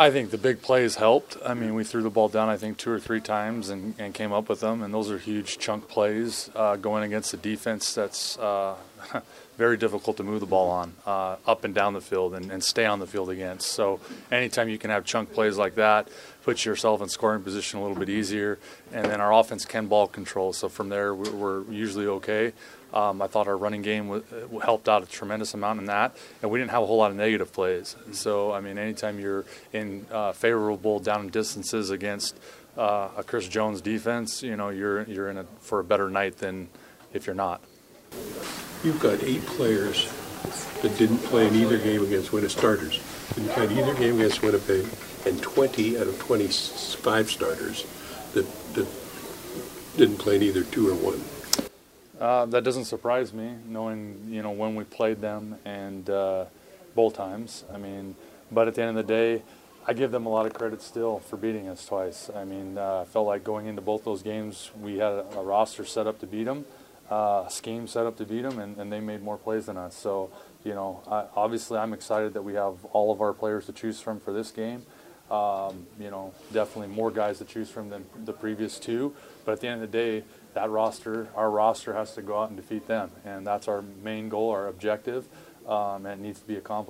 I think the big plays helped. I mean, we threw the ball down, I think, two or three times and, and came up with them. And those are huge chunk plays uh, going against a defense that's uh, very difficult to move the ball on uh, up and down the field and, and stay on the field against. So, anytime you can have chunk plays like that, puts yourself in scoring position a little bit easier. And then our offense can ball control. So, from there, we're, we're usually okay. Um, I thought our running game w- helped out a tremendous amount in that, and we didn't have a whole lot of negative plays. So, I mean, anytime you're in uh, favorable down distances against uh, a Chris Jones defense, you know, you're you're in a, for a better night than if you're not. You've got eight players that didn't play in either game against Winnipeg starters. Didn't play either game against Winnipeg, and 20 out of 25 starters that, that didn't play in either two or one. Uh, that doesn't surprise me, knowing you know when we played them and uh, both times. I mean, but at the end of the day, I give them a lot of credit still for beating us twice. I mean, uh, I felt like going into both those games, we had a roster set up to beat them, uh, scheme set up to beat them, and, and they made more plays than us. So, you know, I, obviously, I'm excited that we have all of our players to choose from for this game. Um, you know, definitely more guys to choose from than the previous two. But at the end of the day, that roster, our roster has to go out and defeat them, and that's our main goal, our objective, um, and it needs to be accomplished.